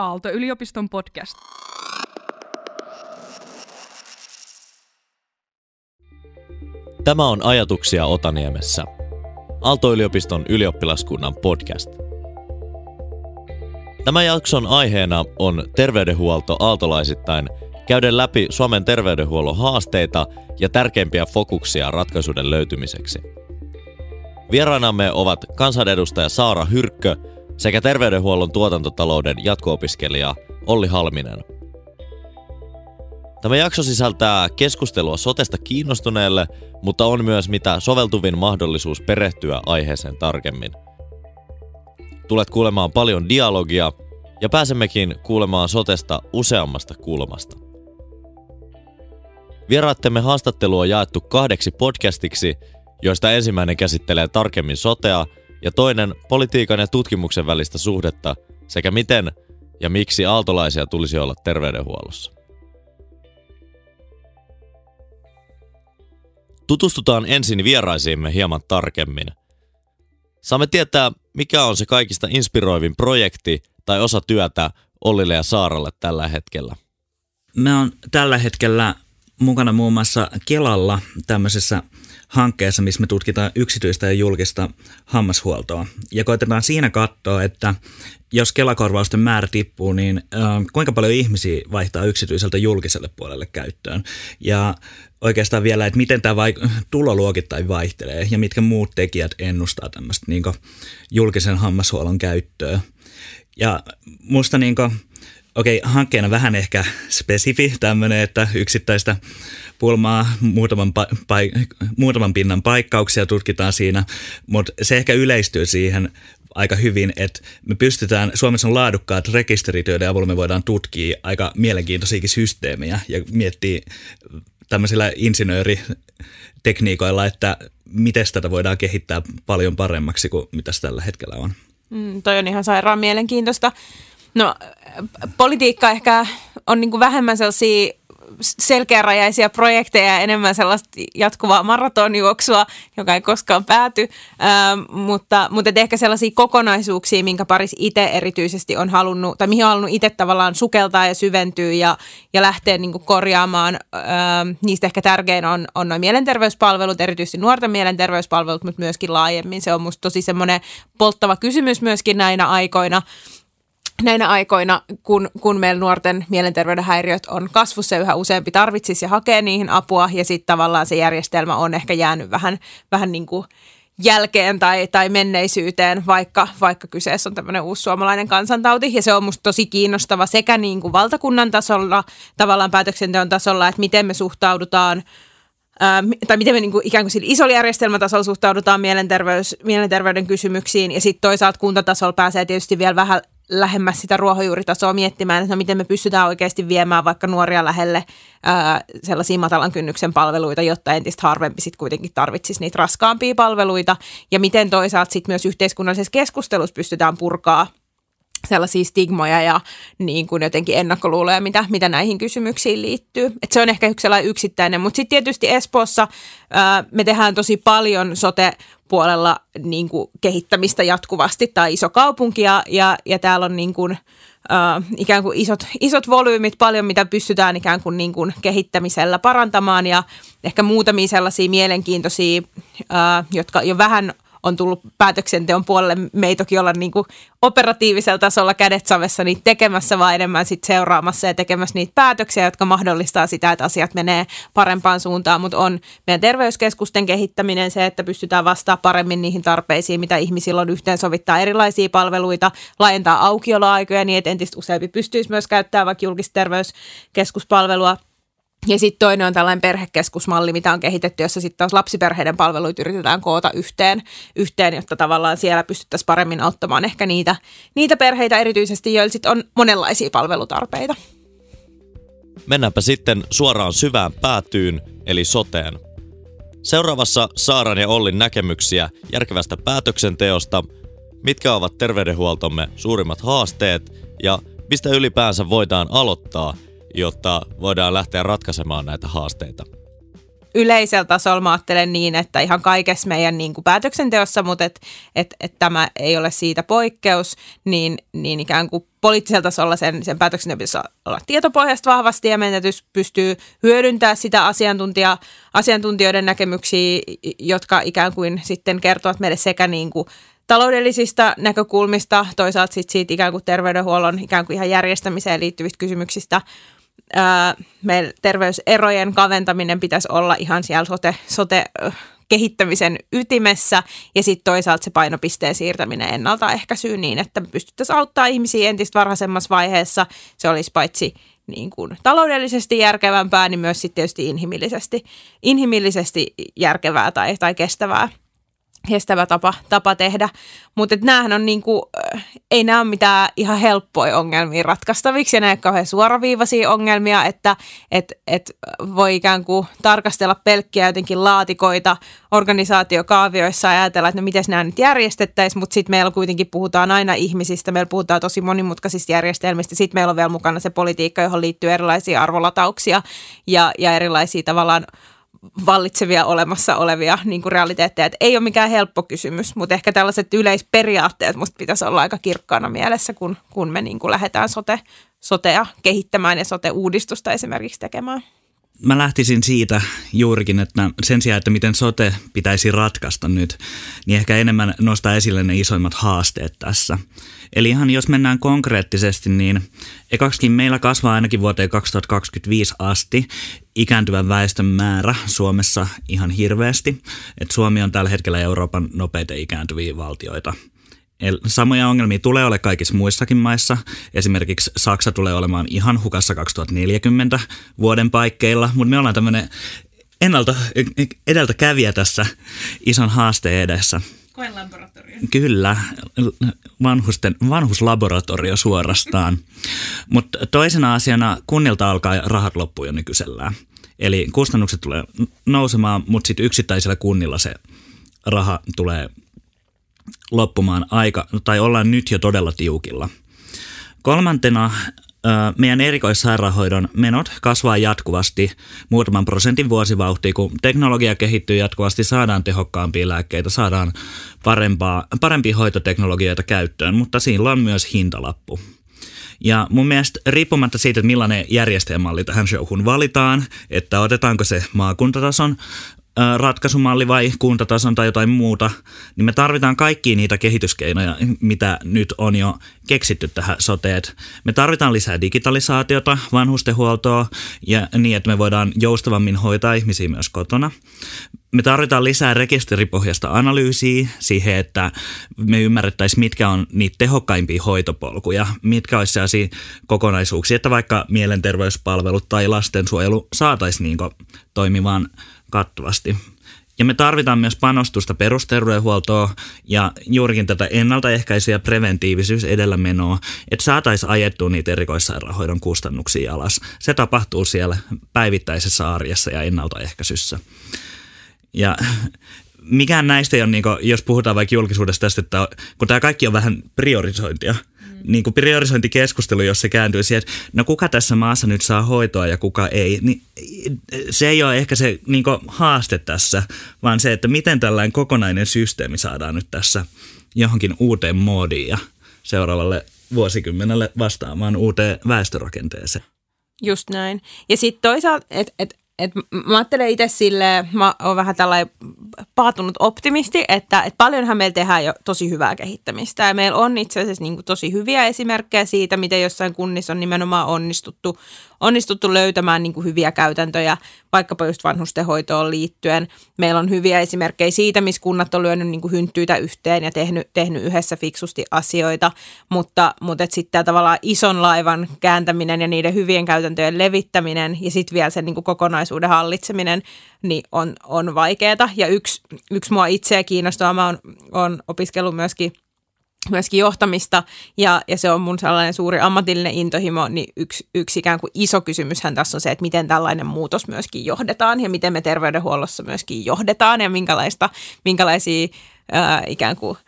Aalto-yliopiston podcast. Tämä on Ajatuksia Otaniemessä. Aalto-yliopiston ylioppilaskunnan podcast. Tämän jakson aiheena on terveydenhuolto aaltolaisittain käydä läpi Suomen terveydenhuollon haasteita ja tärkeimpiä fokuksia ratkaisuiden löytymiseksi. Vieraanamme ovat kansanedustaja Saara Hyrkkö sekä terveydenhuollon tuotantotalouden jatko-opiskelija Olli Halminen. Tämä jakso sisältää keskustelua sotesta kiinnostuneelle, mutta on myös mitä soveltuvin mahdollisuus perehtyä aiheeseen tarkemmin. Tulet kuulemaan paljon dialogia ja pääsemmekin kuulemaan sotesta useammasta kulmasta. Vieraattemme haastattelu on jaettu kahdeksi podcastiksi, joista ensimmäinen käsittelee tarkemmin sotea ja toinen politiikan ja tutkimuksen välistä suhdetta sekä miten ja miksi aaltolaisia tulisi olla terveydenhuollossa. Tutustutaan ensin vieraisiimme hieman tarkemmin. Saamme tietää, mikä on se kaikista inspiroivin projekti tai osa työtä Ollille ja Saaralle tällä hetkellä. Me on tällä hetkellä mukana muun muassa Kelalla tämmöisessä hankkeessa, missä me tutkitaan yksityistä ja julkista hammashuoltoa. Ja koitetaan siinä katsoa, että jos Kelakorvausten määrä tippuu, niin kuinka paljon ihmisiä vaihtaa yksityiseltä julkiselle puolelle käyttöön. Ja oikeastaan vielä, että miten tämä vaik- tuloluokittain vaihtelee ja mitkä muut tekijät ennustaa tämmöistä niin julkisen hammashuollon käyttöä. Ja musta niin kuin, okei, hankkeena vähän ehkä spesifi tämmöinen, että yksittäistä pulmaa, muutaman, pa- pa- muutaman pinnan paikkauksia tutkitaan siinä, mutta se ehkä yleistyy siihen aika hyvin, että me pystytään, Suomessa on laadukkaat rekisterit, joiden avulla me voidaan tutkia aika mielenkiintoisiakin systeemejä ja miettiä tämmöisillä insinööritekniikoilla, että miten tätä voidaan kehittää paljon paremmaksi kuin mitä tällä hetkellä on. Mm, toi on ihan sairaan mielenkiintoista. No, politiikka ehkä on niin kuin vähemmän sellaisia selkeärajaisia projekteja ja enemmän sellaista jatkuvaa maratonjuoksua, joka ei koskaan pääty, ähm, mutta, mutta ehkä sellaisia kokonaisuuksia, minkä parissa itse erityisesti on halunnut, tai mihin on halunnut itse tavallaan sukeltaa ja syventyä ja, ja lähteä niin kuin korjaamaan. Ähm, niistä ehkä tärkein on, on noin mielenterveyspalvelut, erityisesti nuorten mielenterveyspalvelut, mutta myöskin laajemmin. Se on musta tosi semmoinen polttava kysymys myöskin näinä aikoina näinä aikoina, kun, kun meillä nuorten mielenterveyden häiriöt on kasvussa yhä useampi tarvitsisi ja hakee niihin apua ja sitten tavallaan se järjestelmä on ehkä jäänyt vähän, vähän niin kuin jälkeen tai, tai menneisyyteen, vaikka, vaikka kyseessä on tämmöinen uusi suomalainen kansantauti. Ja se on musta tosi kiinnostava sekä niin kuin valtakunnan tasolla, tavallaan päätöksenteon tasolla, että miten me suhtaudutaan tai miten me niin kuin ikään kuin sillä isolla järjestelmätasolla suhtaudutaan mielenterveys, mielenterveyden kysymyksiin ja sitten toisaalta kuntatasolla pääsee tietysti vielä vähän lähemmäs sitä ruohonjuuritasoa miettimään, että no miten me pystytään oikeasti viemään vaikka nuoria lähelle ää, sellaisia matalan kynnyksen palveluita, jotta entistä harvempi sitten kuitenkin tarvitsisi niitä raskaampia palveluita. Ja miten toisaalta sitten myös yhteiskunnallisessa keskustelussa pystytään purkaa sellaisia stigmoja ja niin kuin jotenkin ennakkoluuloja, mitä, mitä näihin kysymyksiin liittyy. Et se on ehkä yksi sellainen yksittäinen, mutta sitten tietysti Espoossa ää, me tehdään tosi paljon sote puolella niin kuin kehittämistä jatkuvasti. Tai iso kaupunki ja, ja, ja täällä on niin kuin, äh, ikään kuin isot, isot volyymit, paljon mitä pystytään ikään kuin, niin kuin kehittämisellä parantamaan. Ja ehkä muutamia sellaisia mielenkiintoisia, äh, jotka jo vähän – on tullut päätöksenteon puolelle. Me ei toki olla niin kuin operatiivisella tasolla kädet savessa niitä tekemässä, vaan enemmän sit seuraamassa ja tekemässä niitä päätöksiä, jotka mahdollistaa sitä, että asiat menee parempaan suuntaan. Mutta on meidän terveyskeskusten kehittäminen se, että pystytään vastaamaan paremmin niihin tarpeisiin, mitä ihmisillä on yhteensovittaa erilaisia palveluita, laajentaa aukioloaikoja niin, että entistä useampi pystyisi myös käyttämään vaikka julkista terveyskeskuspalvelua – ja sitten toinen on tällainen perhekeskusmalli, mitä on kehitetty, jossa sitten taas lapsiperheiden palveluita yritetään koota yhteen, yhteen jotta tavallaan siellä pystyttäisiin paremmin auttamaan ehkä niitä, niitä perheitä erityisesti, joilla sitten on monenlaisia palvelutarpeita. Mennäänpä sitten suoraan syvään päätyyn, eli soteen. Seuraavassa Saaran ja Ollin näkemyksiä järkevästä päätöksenteosta, mitkä ovat terveydenhuoltomme suurimmat haasteet ja mistä ylipäänsä voidaan aloittaa – jotta voidaan lähteä ratkaisemaan näitä haasteita. yleisellä tasolla mä ajattelen niin, että ihan kaikessa meidän niin kuin päätöksenteossa, mutta että et, et tämä ei ole siitä poikkeus, niin, niin ikään kuin poliittisella tasolla sen, sen päätöksenteon pitäisi olla tietopohjasta vahvasti ja meidän täytyisi pystyä hyödyntämään sitä asiantuntija, asiantuntijoiden näkemyksiä, jotka ikään kuin sitten kertovat meille sekä niin kuin taloudellisista näkökulmista, toisaalta sit siitä ikään kuin terveydenhuollon ikään kuin ihan järjestämiseen liittyvistä kysymyksistä. Meillä terveyserojen kaventaminen pitäisi olla ihan siellä sote, sote kehittämisen ytimessä ja sitten toisaalta se painopisteen siirtäminen ennaltaehkäisyyn niin, että pystyttäisiin auttaa ihmisiä entistä varhaisemmassa vaiheessa. Se olisi paitsi niin kuin taloudellisesti järkevämpää, niin myös sitten tietysti inhimillisesti, inhimillisesti järkevää tai, tai kestävää kestävä tapa, tapa tehdä. Mutta näähän on niinku, ei nämä ole mitään ihan helppoja ongelmia ratkaistaviksi. Ja nämä kauhean suoraviivaisia ongelmia, että et, et voi ikään kuin tarkastella pelkkiä jotenkin laatikoita organisaatiokaavioissa ja ajatella, että no miten nämä nyt järjestettäisiin, mutta sitten meillä kuitenkin puhutaan aina ihmisistä, meillä puhutaan tosi monimutkaisista järjestelmistä, sitten meillä on vielä mukana se politiikka, johon liittyy erilaisia arvolatauksia ja, ja erilaisia tavallaan vallitsevia olemassa olevia niin kuin realiteetteja. Että ei ole mikään helppo kysymys, mutta ehkä tällaiset yleisperiaatteet musta pitäisi olla aika kirkkaana mielessä, kun, kun me niin kuin lähdetään sote, sotea kehittämään ja sote-uudistusta esimerkiksi tekemään mä lähtisin siitä juurikin, että sen sijaan, että miten sote pitäisi ratkaista nyt, niin ehkä enemmän nostaa esille ne isoimmat haasteet tässä. Eli ihan jos mennään konkreettisesti, niin ekaksikin meillä kasvaa ainakin vuoteen 2025 asti ikääntyvän väestön määrä Suomessa ihan hirveästi. Et Suomi on tällä hetkellä Euroopan nopeita ikääntyviä valtioita – Samoja ongelmia tulee ole kaikissa muissakin maissa. Esimerkiksi Saksa tulee olemaan ihan hukassa 2040 vuoden paikkeilla, mutta me ollaan tämmöinen ennalta, edeltäkävijä tässä ison haasteen edessä. Koelaboratorio. Kyllä, vanhusten, vanhuslaboratorio suorastaan. Mutta toisena asiana kunnilta alkaa rahat loppua jo nykyisellään. Eli kustannukset tulee nousemaan, mutta sitten yksittäisillä kunnilla se raha tulee loppumaan aika, tai ollaan nyt jo todella tiukilla. Kolmantena meidän erikoissairaanhoidon menot kasvaa jatkuvasti muutaman prosentin vuosivauhtia, kun teknologia kehittyy jatkuvasti, saadaan tehokkaampia lääkkeitä, saadaan parempaa, parempia hoitoteknologioita käyttöön, mutta siinä on myös hintalappu. Ja mun mielestä riippumatta siitä, että millainen järjestelmämalli tähän showhun valitaan, että otetaanko se maakuntatason ratkaisumalli vai kuntatason tai jotain muuta, niin me tarvitaan kaikkia niitä kehityskeinoja, mitä nyt on jo keksitty tähän soteet. Me tarvitaan lisää digitalisaatiota, vanhustenhuoltoa ja niin, että me voidaan joustavammin hoitaa ihmisiä myös kotona. Me tarvitaan lisää rekisteripohjasta analyysiä siihen, että me ymmärrettäisiin, mitkä on niitä tehokkaimpia hoitopolkuja, mitkä olisi sellaisia kokonaisuuksia, että vaikka mielenterveyspalvelut tai lastensuojelu saataisiin niin toimimaan kattavasti. Ja me tarvitaan myös panostusta perusterveydenhuoltoa ja juurikin tätä ennaltaehkäisyä ja preventiivisyys edellä menoa, että saataisiin ajettua niitä erikoissairaanhoidon kustannuksia alas. Se tapahtuu siellä päivittäisessä arjessa ja ennaltaehkäisyssä. Ja mikään näistä ei ole, niin kuin, jos puhutaan vaikka julkisuudesta tästä, että kun tämä kaikki on vähän priorisointia. Niin kuin priorisointikeskustelu, jos se kääntyy siihen, että no kuka tässä maassa nyt saa hoitoa ja kuka ei, niin se ei ole ehkä se niin kuin, haaste tässä, vaan se, että miten tällainen kokonainen systeemi saadaan nyt tässä johonkin uuteen moodiin ja seuraavalle vuosikymmenelle vastaamaan uuteen väestörakenteeseen. Just näin. Ja sitten toisaalta, että et et mä ajattelen itse silleen, mä oon vähän tällainen paatunut optimisti, että et paljonhan meillä tehdään jo tosi hyvää kehittämistä. Ja meillä on itse asiassa niin tosi hyviä esimerkkejä siitä, miten jossain kunnissa on nimenomaan onnistuttu onnistuttu löytämään niin kuin hyviä käytäntöjä vaikkapa just vanhustenhoitoon liittyen. Meillä on hyviä esimerkkejä siitä, missä kunnat on lyönyt niin kuin hynttyitä yhteen ja tehnyt, tehnyt yhdessä fiksusti asioita, mutta, mutta sitten tämä tavallaan ison laivan kääntäminen ja niiden hyvien käytäntöjen levittäminen ja sitten vielä sen niin kuin kokonaisuuden hallitseminen niin on, on vaikeaa. Ja yksi, yksi mua itseä kiinnostaa, mä oon, oon opiskellut myöskin – myöskin johtamista ja, ja se on mun sellainen suuri ammatillinen intohimo, niin yksi, yksi ikään kuin iso kysymyshän tässä on se, että miten tällainen muutos myöskin johdetaan ja miten me terveydenhuollossa myöskin johdetaan ja minkälaista, minkälaisia ää, ikään kuin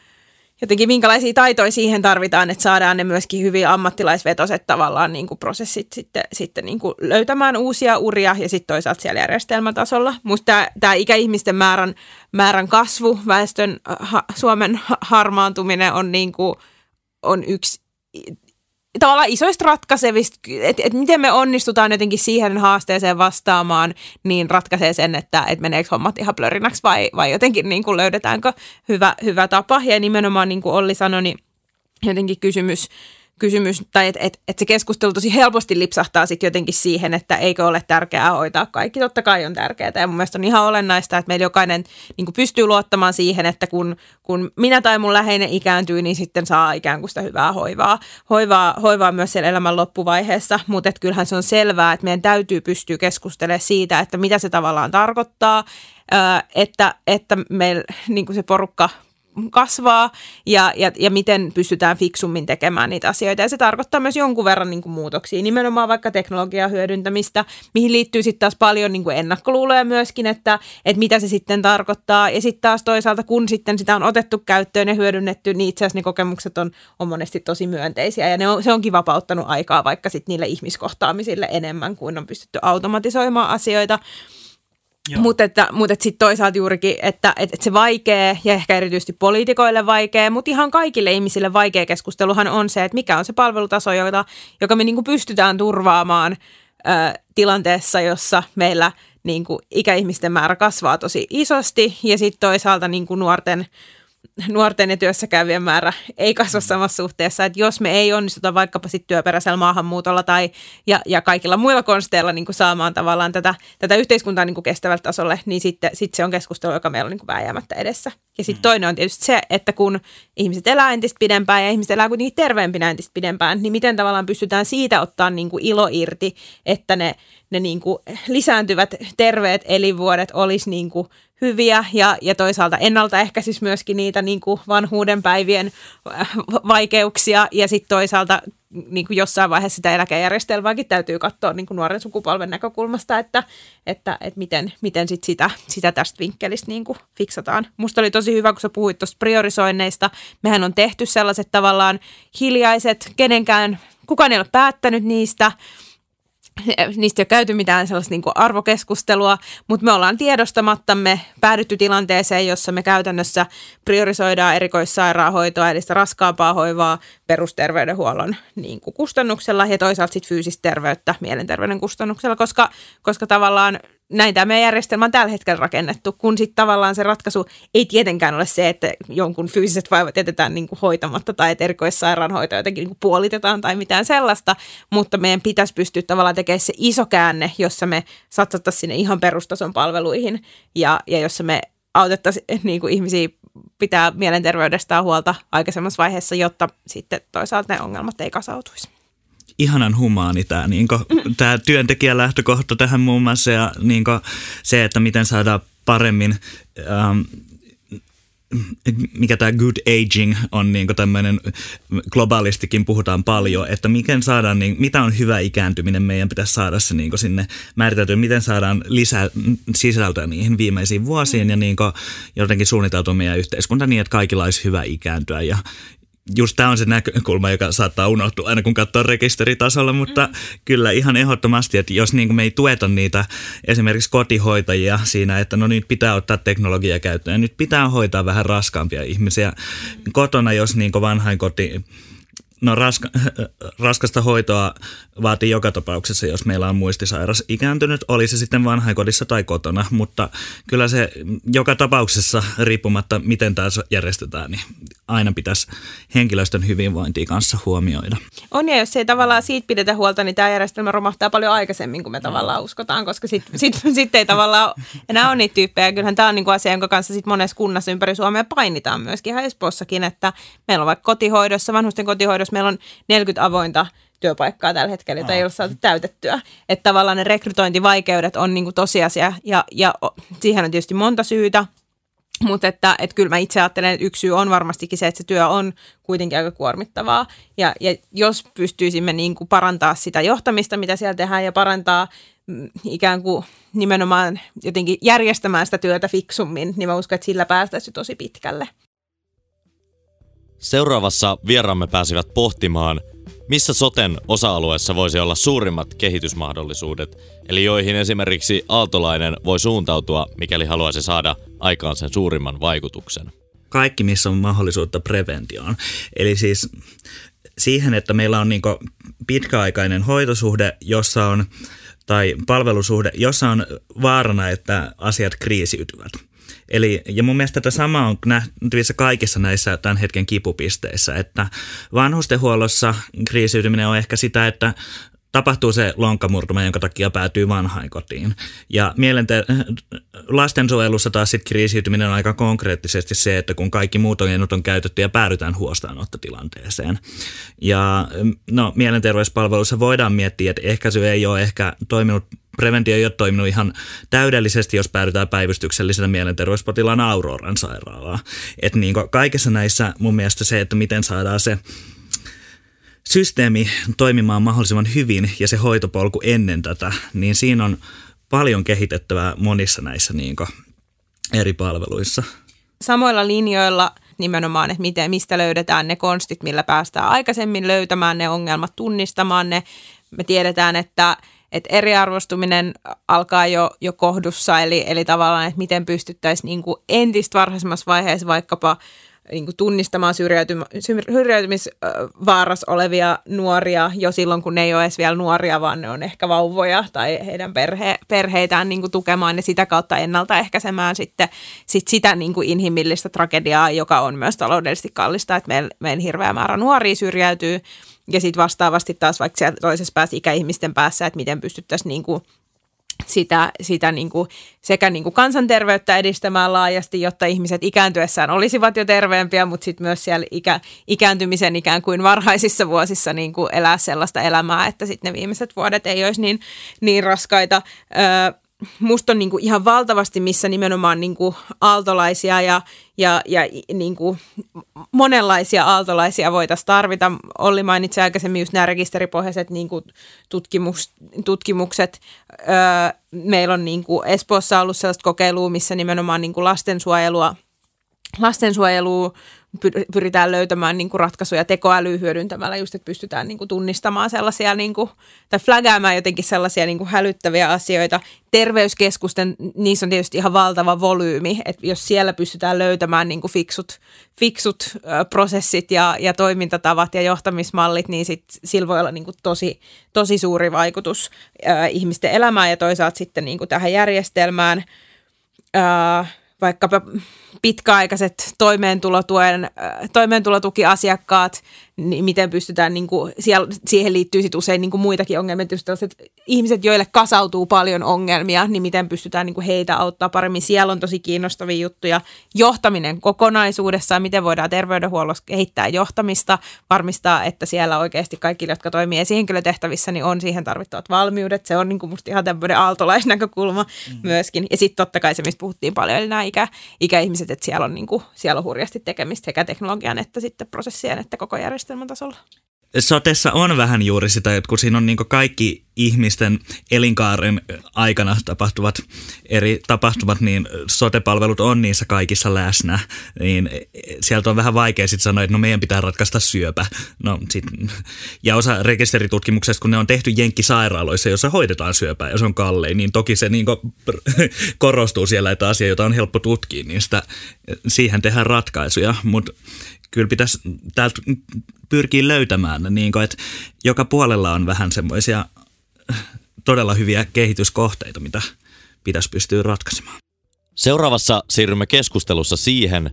jotenkin minkälaisia taitoja siihen tarvitaan, että saadaan ne myöskin hyvin ammattilaisvetoset tavallaan niin kuin prosessit sitten, sitten niin kuin löytämään uusia uria ja sitten toisaalta siellä järjestelmätasolla. Musta tämä, ikäihmisten määrän, määrän kasvu, väestön ha, Suomen harmaantuminen on, niin kuin, on yksi tavallaan isoista ratkaisevista, että et miten me onnistutaan jotenkin siihen haasteeseen vastaamaan, niin ratkaisee sen, että et meneekö hommat ihan plörinäksi vai, vai jotenkin niin kuin löydetäänkö hyvä, hyvä tapa. Ja nimenomaan niin kuin Olli sanoi, niin jotenkin kysymys, kysymys, tai että et, et se keskustelu tosi helposti lipsahtaa sitten jotenkin siihen, että eikö ole tärkeää hoitaa kaikki. Totta kai on tärkeää ja mun mielestä on ihan olennaista, että meillä jokainen niin pystyy luottamaan siihen, että kun, kun minä tai mun läheinen ikääntyy, niin sitten saa ikään kuin sitä hyvää hoivaa, hoivaa, hoivaa myös siellä elämän loppuvaiheessa, mutta kyllähän se on selvää, että meidän täytyy pystyä keskustelemaan siitä, että mitä se tavallaan tarkoittaa, että, että meillä niin se porukka kasvaa ja, ja, ja miten pystytään fiksummin tekemään niitä asioita. Ja se tarkoittaa myös jonkun verran niin kuin muutoksia, nimenomaan vaikka teknologian hyödyntämistä, mihin liittyy sitten taas paljon niin kuin ennakkoluuloja myöskin, että, että mitä se sitten tarkoittaa. Ja sitten taas toisaalta, kun sitten sitä on otettu käyttöön ja hyödynnetty, niin itse asiassa ne kokemukset on, on monesti tosi myönteisiä. Ja ne on, se onkin vapauttanut aikaa vaikka sitten niille ihmiskohtaamisille enemmän kuin on pystytty automatisoimaan asioita. Mutta että, mutta että sitten toisaalta juurikin, että, että, se vaikea ja ehkä erityisesti poliitikoille vaikea, mutta ihan kaikille ihmisille vaikea keskusteluhan on se, että mikä on se palvelutaso, jota, joka me niin pystytään turvaamaan ö, tilanteessa, jossa meillä niin kuin ikäihmisten määrä kasvaa tosi isosti ja sitten toisaalta niin kuin nuorten nuorten ja työssä käyvien määrä ei kasva samassa suhteessa, että jos me ei onnistuta vaikkapa sitten työperäisellä maahanmuutolla tai ja, ja kaikilla muilla konsteilla niin kuin saamaan tavallaan tätä, tätä yhteiskuntaa niin kuin kestävälle tasolle, niin sitten sit se on keskustelu, joka meillä on niin kuin vääjäämättä edessä. Ja sitten mm. toinen on tietysti se, että kun ihmiset elää entistä pidempään ja ihmiset elää kuitenkin terveempinä entistä pidempään, niin miten tavallaan pystytään siitä ottaa niin kuin ilo irti, että ne, ne niin kuin lisääntyvät terveet elinvuodet olisi niin kuin hyviä ja, ja toisaalta ennaltaehkäisisi myöskin niitä niin kuin vanhuuden päivien äh, vaikeuksia ja sitten toisaalta niin kuin jossain vaiheessa sitä eläkejärjestelmääkin täytyy katsoa niin kuin nuoren sukupolven näkökulmasta, että, että, että miten, miten sit sitä, sitä tästä vinkkelistä niin kuin fiksataan. Musta oli tosi hyvä, kun sä puhuit tuosta priorisoinneista. Mehän on tehty sellaiset tavallaan hiljaiset, kenenkään, kukaan ei ole päättänyt niistä – niistä ei ole käyty mitään sellaista niin kuin arvokeskustelua, mutta me ollaan tiedostamattamme päädytty tilanteeseen, jossa me käytännössä priorisoidaan erikoissairaanhoitoa, eli sitä raskaampaa hoivaa perusterveydenhuollon niin kuin kustannuksella ja toisaalta sit fyysistä terveyttä mielenterveyden kustannuksella, koska, koska tavallaan näin tämä meidän järjestelmä on tällä hetkellä rakennettu, kun sitten tavallaan se ratkaisu ei tietenkään ole se, että jonkun fyysiset vaivat jätetään niin kuin hoitamatta tai että erikoissairaanhoito jotenkin niin kuin puolitetaan tai mitään sellaista, mutta meidän pitäisi pystyä tavallaan tekemään se iso käänne, jossa me satsattaisiin sinne ihan perustason palveluihin ja, ja jossa me autettaisiin niin kuin ihmisiä pitää mielenterveydestään huolta aikaisemmassa vaiheessa, jotta sitten toisaalta ne ongelmat ei kasautuisi ihanan humaani tämä niin tää työntekijän lähtökohta tähän muun muassa ja niin se, että miten saadaan paremmin ähm, mikä tämä good aging on niin tämmöinen, globaalistikin puhutaan paljon, että miten saadaan, niin, mitä on hyvä ikääntyminen, meidän pitäisi saada se niin sinne määriteltyä, miten saadaan lisää sisältöä niihin viimeisiin vuosiin ja niin jotenkin suunniteltua meidän yhteiskunta niin, että kaikilla olisi hyvä ikääntyä ja, just tämä on se näkökulma, joka saattaa unohtua aina kun katsoo rekisteritasolla, mutta mm. kyllä ihan ehdottomasti, että jos niin me ei tueta niitä esimerkiksi kotihoitajia siinä, että no nyt pitää ottaa teknologia käyttöön, nyt pitää hoitaa vähän raskaampia ihmisiä kotona, jos niin vanhainkoti No raska, raskasta hoitoa vaatii joka tapauksessa, jos meillä on muistisairas ikääntynyt, oli se sitten vanhainkodissa tai kotona, mutta kyllä se joka tapauksessa riippumatta miten tämä järjestetään, niin aina pitäisi henkilöstön hyvinvointia kanssa huomioida. On ja jos ei tavallaan siitä pidetä huolta, niin tämä järjestelmä romahtaa paljon aikaisemmin kuin me tavallaan uskotaan, koska sitten sit, sit ei tavallaan enää ole niitä tyyppejä. Kyllähän tämä on niin kuin asia, jonka kanssa sit monessa kunnassa ympäri Suomea painitaan myöskin ihan Espoossakin, että meillä on vaikka kotihoidossa, vanhusten kotihoidossa meillä on 40 avointa työpaikkaa tällä hetkellä, jota ei ole saatu täytettyä. Että tavallaan ne rekrytointivaikeudet on niin kuin tosiasia ja, ja siihen on tietysti monta syytä. Mutta että, että kyllä mä itse ajattelen, että yksi syy on varmastikin se, että se työ on kuitenkin aika kuormittavaa. Ja, ja jos pystyisimme niin kuin parantaa sitä johtamista, mitä siellä tehdään, ja parantaa mm, ikään kuin nimenomaan jotenkin järjestämään sitä työtä fiksummin, niin mä uskon, että sillä päästäisiin tosi pitkälle. Seuraavassa vieraamme pääsivät pohtimaan, missä soten osa-alueessa voisi olla suurimmat kehitysmahdollisuudet, eli joihin esimerkiksi aaltolainen voi suuntautua, mikäli haluaisi saada aikaan sen suurimman vaikutuksen. Kaikki, missä on mahdollisuutta preventioon. Eli siis siihen, että meillä on niin pitkäaikainen hoitosuhde, jossa on, tai palvelusuhde, jossa on vaarana, että asiat kriisiytyvät. Eli, ja mun mielestä tätä sama on nähtävissä kaikissa näissä tämän hetken kipupisteissä, että vanhustenhuollossa kriisiytyminen on ehkä sitä, että tapahtuu se lonkkamurtuma, jonka takia päätyy vanhainkotiin. Ja mielente- lastensuojelussa taas sitten kriisiytyminen on aika konkreettisesti se, että kun kaikki muut on on käytetty ja päädytään huostaanottotilanteeseen. Ja no, mielenterveyspalveluissa voidaan miettiä, että ehkäisy ei ole ehkä toiminut preventio ei ole toiminut ihan täydellisesti, jos päädytään päivystyksellisenä mielenterveyspotilaan Auroran sairaalaan. Että niin kaikessa näissä mun mielestä se, että miten saadaan se systeemi toimimaan mahdollisimman hyvin ja se hoitopolku ennen tätä, niin siinä on paljon kehitettävää monissa näissä niin eri palveluissa. Samoilla linjoilla nimenomaan, että miten, mistä löydetään ne konstit, millä päästään aikaisemmin löytämään ne ongelmat, tunnistamaan ne. Me tiedetään, että, että eriarvostuminen alkaa jo, jo kohdussa, eli, eli tavallaan, että miten pystyttäisiin niin kuin entistä varhaisemmassa vaiheessa vaikkapa niin kuin tunnistamaan syrjäytymisvaarassa olevia nuoria jo silloin, kun ne ei ole edes vielä nuoria, vaan ne on ehkä vauvoja tai heidän perhe, perheitään niin kuin tukemaan ja sitä kautta ennaltaehkäisemään sitten sit sitä niin kuin inhimillistä tragediaa, joka on myös taloudellisesti kallista, että meillä, meillä hirveä määrä nuoria syrjäytyy. Ja sitten vastaavasti taas vaikka siellä toisessa päässä ikäihmisten päässä, että miten pystyttäisiin niin kuin sitä, sitä niin kuin sekä niin kuin kansanterveyttä edistämään laajasti, jotta ihmiset ikääntyessään olisivat jo terveempiä, mutta sitten myös siellä ikä, ikääntymisen ikään kuin varhaisissa vuosissa niin kuin elää sellaista elämää, että sitten ne viimeiset vuodet ei olisi niin, niin raskaita. Öö, musta on niin kuin ihan valtavasti, missä nimenomaan niin kuin aaltolaisia ja, ja, ja niin kuin monenlaisia aaltolaisia voitaisiin tarvita. Olli mainitsi aikaisemmin just nämä rekisteripohjaiset niin kuin tutkimus, tutkimukset. Öö, meillä on niin kuin Espoossa ollut sellaista kokeilua, missä nimenomaan niin kuin lastensuojelua, lastensuojelua pyritään löytämään niin kuin ratkaisuja tekoälyä hyödyntämällä, just että pystytään niin kuin tunnistamaan sellaisia, niin kuin, tai flagäämään jotenkin sellaisia niin kuin hälyttäviä asioita. Terveyskeskusten, niissä on tietysti ihan valtava volyymi, että jos siellä pystytään löytämään niin kuin fiksut, fiksut prosessit ja, ja toimintatavat ja johtamismallit, niin sit, sillä voi olla niin kuin tosi, tosi suuri vaikutus ihmisten elämään ja toisaalta sitten niin kuin tähän järjestelmään. Vaikkapa pitkäaikaiset toimeentulotuen, äh, toimeentulotukiasiakkaat, niin miten pystytään, niin kuin, siellä, siihen liittyy sit usein niin kuin muitakin ongelmia, että ihmiset, joille kasautuu paljon ongelmia, niin miten pystytään niin kuin heitä auttaa paremmin. Siellä on tosi kiinnostavia juttuja. Johtaminen kokonaisuudessaan, miten voidaan terveydenhuollossa kehittää johtamista, varmistaa, että siellä oikeasti kaikki, jotka toimii esihenkilötehtävissä, niin on siihen tarvittavat valmiudet. Se on niin kuin musta ihan tämmöinen aaltolaisnäkökulma mm. myöskin. Ja sitten totta kai se, mistä puhuttiin paljon, eli nämä ikä, ikäihmiset, että siellä on, niin kuin, siellä on hurjasti tekemistä sekä teknologian että sitten prosessien että koko järjestelmän tasolla. Sotessa on vähän juuri sitä, että kun siinä on niin kaikki ihmisten elinkaaren aikana tapahtuvat eri tapahtumat, niin sotepalvelut on niissä kaikissa läsnä. Niin sieltä on vähän vaikea sitten sanoa, että no meidän pitää ratkaista syöpä. No, sit, ja osa rekisteritutkimuksesta, kun ne on tehty jenkkisairaaloissa, jossa hoidetaan syöpää ja se on kallein, niin toki se niin korostuu siellä, että asia, jota on helppo tutkia, niin sitä, siihen tehdään ratkaisuja. Mutta kyllä pitäisi täältä pyrkiä löytämään, niin kuin, että joka puolella on vähän semmoisia todella hyviä kehityskohteita, mitä pitäisi pystyä ratkaisemaan. Seuraavassa siirrymme keskustelussa siihen,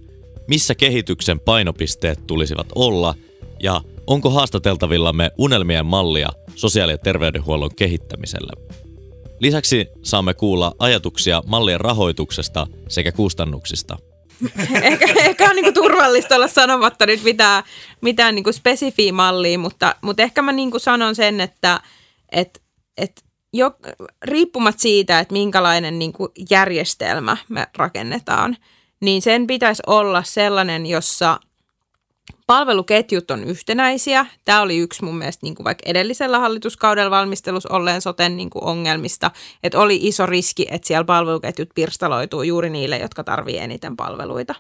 missä kehityksen painopisteet tulisivat olla ja onko haastateltavillamme unelmien mallia sosiaali- ja terveydenhuollon kehittämiselle. Lisäksi saamme kuulla ajatuksia mallien rahoituksesta sekä kustannuksista – ehkä, ehkä on niinku turvallista olla sanomatta nyt mitään, mitään niinku spesifiä mallia, mutta, mutta ehkä mä niinku sanon sen, että et, et jo, riippumatta siitä, että minkälainen niinku järjestelmä me rakennetaan, niin sen pitäisi olla sellainen, jossa Palveluketjut on yhtenäisiä. Tämä oli yksi mun mielestä niin kuin vaikka edellisellä hallituskaudella valmistelussa olleen soten niin kuin ongelmista, että oli iso riski, että siellä palveluketjut pirstaloituu juuri niille, jotka tarvii eniten palveluita.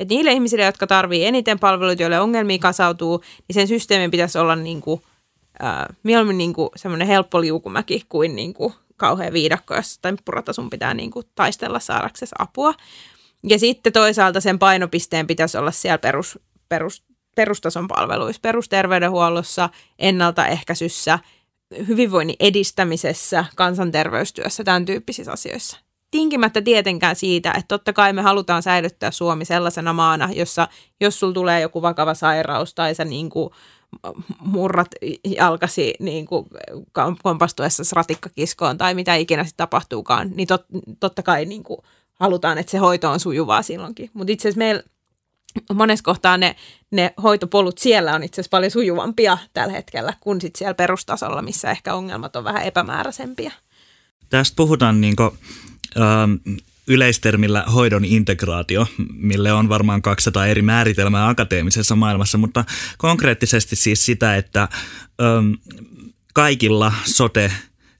Et niille ihmisille, jotka tarvii eniten palveluita, joille ongelmia kasautuu, niin sen systeemin pitäisi olla niin kuin, äh, mieluummin niin kuin semmoinen helppo liukumäki kuin, niin kuin kauhean viidakko, jossa temppurata sun pitää niin kuin taistella saadaksesi apua. Ja sitten toisaalta sen painopisteen pitäisi olla siellä perus, perus, perustason palveluissa, perusterveydenhuollossa, ennaltaehkäisyssä, hyvinvoinnin edistämisessä, kansanterveystyössä, tämän tyyppisissä asioissa. Tinkimättä tietenkään siitä, että totta kai me halutaan säilyttää Suomi sellaisena maana, jossa jos sulla tulee joku vakava sairaus tai sä niin kuin murrat jalkasi niin kuin kompastuessa ratikkakiskoon tai mitä ikinä sitten tapahtuukaan, niin tot, totta kai niin kuin halutaan, että se hoito on sujuvaa silloinkin. Mutta itse asiassa meillä monessa kohtaa ne, ne hoitopolut siellä on itse asiassa paljon sujuvampia tällä hetkellä kuin sit siellä perustasolla, missä ehkä ongelmat on vähän epämääräisempiä. Tästä puhutaan niin kuin, ähm, yleistermillä hoidon integraatio, mille on varmaan 200 eri määritelmää akateemisessa maailmassa, mutta konkreettisesti siis sitä, että ähm, kaikilla sote-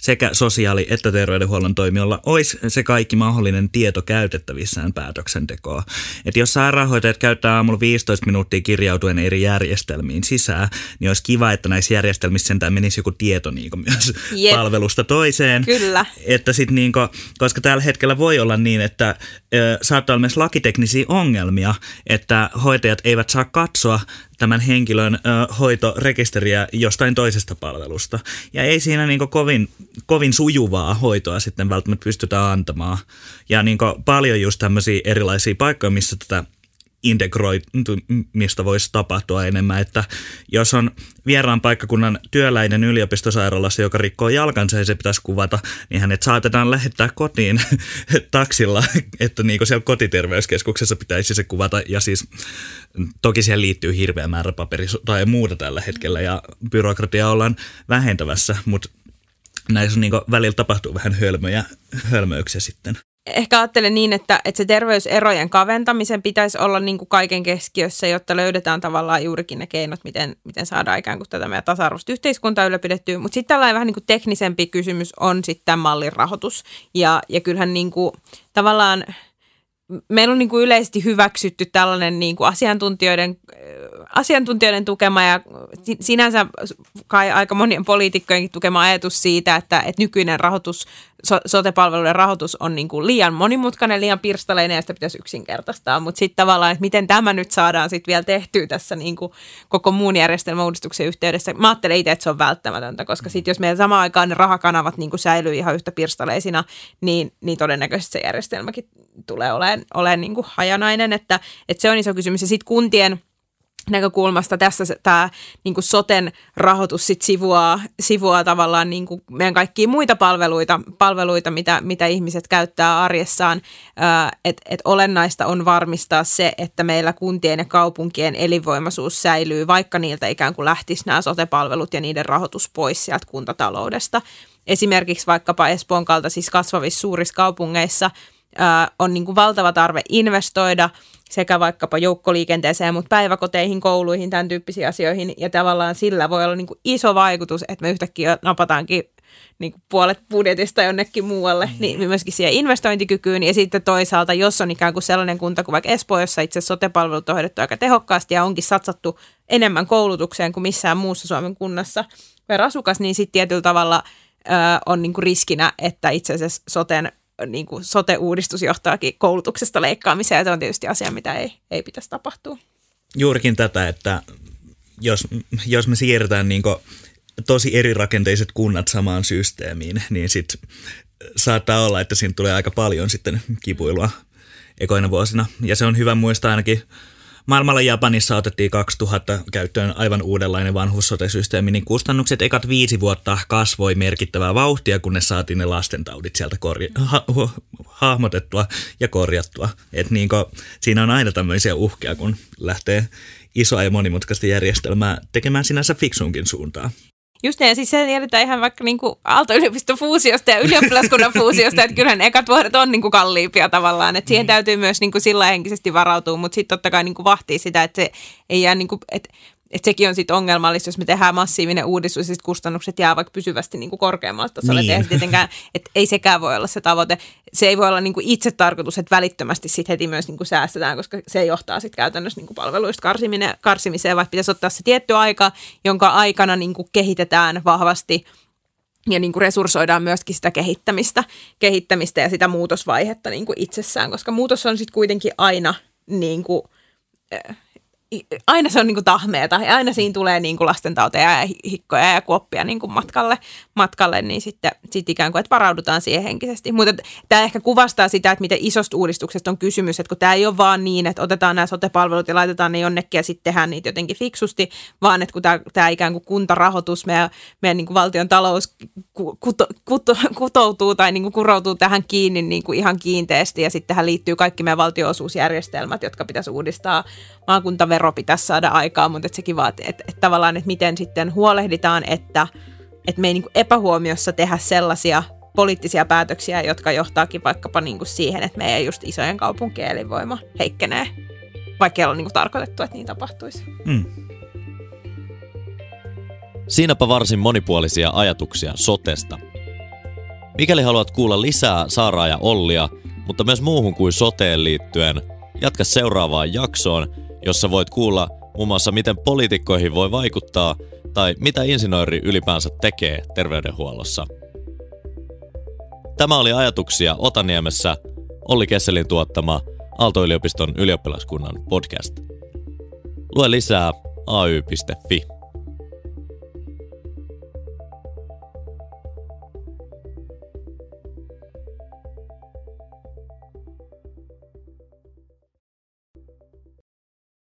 sekä sosiaali- että terveydenhuollon toimijoilla olisi se kaikki mahdollinen tieto käytettävissään päätöksentekoa. Että jos sairaanhoitajat käyttää aamulla 15 minuuttia kirjautuen eri järjestelmiin sisään, niin olisi kiva, että näissä järjestelmissä sentään menisi joku tieto niin myös yep. palvelusta toiseen. Kyllä. Että sit niin kuin, koska tällä hetkellä voi olla niin, että ö, saattaa olla myös lakiteknisiä ongelmia, että hoitajat eivät saa katsoa tämän henkilön ö, hoitorekisteriä jostain toisesta palvelusta. Ja ei siinä niin kovin, kovin sujuvaa hoitoa sitten välttämättä pystytä antamaan. Ja niin paljon just tämmöisiä erilaisia paikkoja, missä tätä integroitumista voisi tapahtua enemmän, että jos on vieraan paikkakunnan työläinen yliopistosairaalassa, joka rikkoo jalkansa ja se pitäisi kuvata, niin hänet saatetaan lähettää kotiin taksilla, että niin siellä kotiterveyskeskuksessa pitäisi se kuvata. Ja siis toki siihen liittyy hirveä määrä paperi tai muuta tällä hetkellä ja byrokratia ollaan vähentävässä, mutta näissä niin välillä tapahtuu vähän hölmöjä, hölmöyksiä sitten ehkä ajattelen niin, että, että se terveyserojen kaventamisen pitäisi olla niin kuin kaiken keskiössä, jotta löydetään tavallaan juurikin ne keinot, miten, miten saadaan ikään kuin tätä meidän tasa-arvoista yhteiskuntaa ylläpidettyä. Mutta sitten tällainen vähän niin kuin teknisempi kysymys on sitten tämän mallin rahoitus. Ja, ja kyllähän niin kuin, tavallaan meillä on niin kuin yleisesti hyväksytty tällainen niin kuin asiantuntijoiden, asiantuntijoiden tukema ja sinänsä kai aika monien poliitikkojenkin tukema ajatus siitä, että, että nykyinen rahoitus so- sote-palveluiden rahoitus on niin kuin liian monimutkainen, liian pirstaleinen ja sitä pitäisi yksinkertaistaa. Mutta sitten tavallaan, että miten tämä nyt saadaan sitten vielä tehtyä tässä niin kuin koko muun järjestelmäuudistuksen yhteydessä. Mä ajattelen itse, että se on välttämätöntä, koska sitten jos meillä samaan aikaan ne rahakanavat niin kuin säilyy ihan yhtä pirstaleisina, niin, niin todennäköisesti se järjestelmäkin tulee olemaan, olemaan niin kuin hajanainen. Että, että se on iso kysymys. Ja sitten kuntien – näkökulmasta tässä tämä niin soten rahoitus sit sivuaa, sivuaa tavallaan niin meidän kaikkia muita palveluita, palveluita mitä, mitä ihmiset käyttää arjessaan. Että et olennaista on varmistaa se, että meillä kuntien ja kaupunkien elinvoimaisuus säilyy, vaikka niiltä ikään kuin lähtisi nämä sote-palvelut ja niiden rahoitus pois sieltä kuntataloudesta. Esimerkiksi vaikkapa Espoon kaltaisissa kasvavissa suurissa kaupungeissa on niin kuin valtava tarve investoida – sekä vaikkapa joukkoliikenteeseen, mutta päiväkoteihin, kouluihin, tämän tyyppisiin asioihin. Ja tavallaan sillä voi olla niin kuin iso vaikutus, että me yhtäkkiä napataankin niin kuin puolet budjetista jonnekin muualle, mm. niin myöskin siihen investointikykyyn. Ja sitten toisaalta, jos on ikään kuin sellainen kunta kuin vaikka Espoo, jossa itse sote-palvelut on hoidettu aika tehokkaasti ja onkin satsattu enemmän koulutukseen kuin missään muussa Suomen kunnassa per asukas, niin sitten tietyllä tavalla ö, on niin kuin riskinä, että itse asiassa soten niin kuin sote-uudistus johtaakin koulutuksesta leikkaamiseen, ja se on tietysti asia, mitä ei, ei pitäisi tapahtua. Juurikin tätä, että jos, jos me siirretään niin tosi eri rakenteiset kunnat samaan systeemiin, niin sitten saattaa olla, että siinä tulee aika paljon sitten kipuilua ekoina vuosina. Ja se on hyvä muistaa ainakin Maailmalla Japanissa otettiin 2000 käyttöön aivan uudenlainen vanhussotesysteemi, niin kustannukset ekat viisi vuotta kasvoi merkittävää vauhtia, kunnes saatiin ne lastentaudit sieltä korja- ha- hahmotettua ja korjattua. Et niin kuin, siinä on aina tämmöisiä uhkia, kun lähtee isoa ja monimutkaista järjestelmää tekemään sinänsä fiksunkin suuntaan. Just ja siis se tiedetään ihan vaikka niin kuin Aalto-yliopiston fuusiosta ja ylioppilaskunnan fuusiosta, että kyllähän ekat vuodet on niin kuin kalliimpia tavallaan, että siihen mm. täytyy myös niin kuin sillä henkisesti varautua, mutta sitten totta kai niin kuin vahtii sitä, että se ei jää niin kuin, että että sekin on sitten ongelmallista, jos me tehdään massiivinen uudistus ja kustannukset jää vaikka pysyvästi niin kuin korkeammalle tasolle. Niin. Tietenkään, että ei sekään voi olla se tavoite. Se ei voi olla niin kuin itse tarkoitus, että välittömästi sitten heti myös niin kuin säästetään, koska se johtaa sitten käytännössä niin kuin palveluista karsimiseen, vaikka pitäisi ottaa se tietty aika, jonka aikana niin kuin kehitetään vahvasti ja niin kuin resurssoidaan myöskin sitä kehittämistä, kehittämistä ja sitä muutosvaihetta niin kuin itsessään, koska muutos on sitten kuitenkin aina niin kuin, aina se on niin tahmeeta. Ja aina siinä tulee niin lastentauteja ja hikkoja ja kuoppia niin matkalle, matkalle, niin sitten sit ikään kuin, että varaudutaan siihen henkisesti. Mutta tämä ehkä kuvastaa sitä, että miten isosta uudistuksesta on kysymys, että kun tämä ei ole vaan niin, että otetaan nämä sote-palvelut ja laitetaan ne jonnekin ja sitten tehdään niitä jotenkin fiksusti, vaan että kun tämä, tämä ikään kuin kuntarahoitus, meidän, meidän niin kuin valtion talous kuto, kuto, kutoutuu tai niin kuin kuroutuu tähän kiinni niin kuin ihan kiinteästi. Ja sitten tähän liittyy kaikki meidän valtionosuusjärjestelmät, jotka pitäisi uudistaa maakuntavero ero pitäisi saada aikaa, mutta että sekin vaatii, että, että tavallaan, että miten sitten huolehditaan, että, että me ei niin epähuomiossa tehdä sellaisia poliittisia päätöksiä, jotka johtaakin vaikkapa niin kuin siihen, että meidän just isojen kaupunkien elinvoima heikkenee, vaikka ei ole niin kuin tarkoitettu, että niin tapahtuisi. Mm. Siinäpä varsin monipuolisia ajatuksia sotesta. Mikäli haluat kuulla lisää Saaraa ja Ollia, mutta myös muuhun kuin soteen liittyen, jatka seuraavaan jaksoon, jossa voit kuulla muun muassa miten poliitikkoihin voi vaikuttaa tai mitä insinööri ylipäänsä tekee terveydenhuollossa. Tämä oli ajatuksia Otaniemessä Olli Kesselin tuottama Aalto-yliopiston ylioppilaskunnan podcast. Lue lisää ay.fi.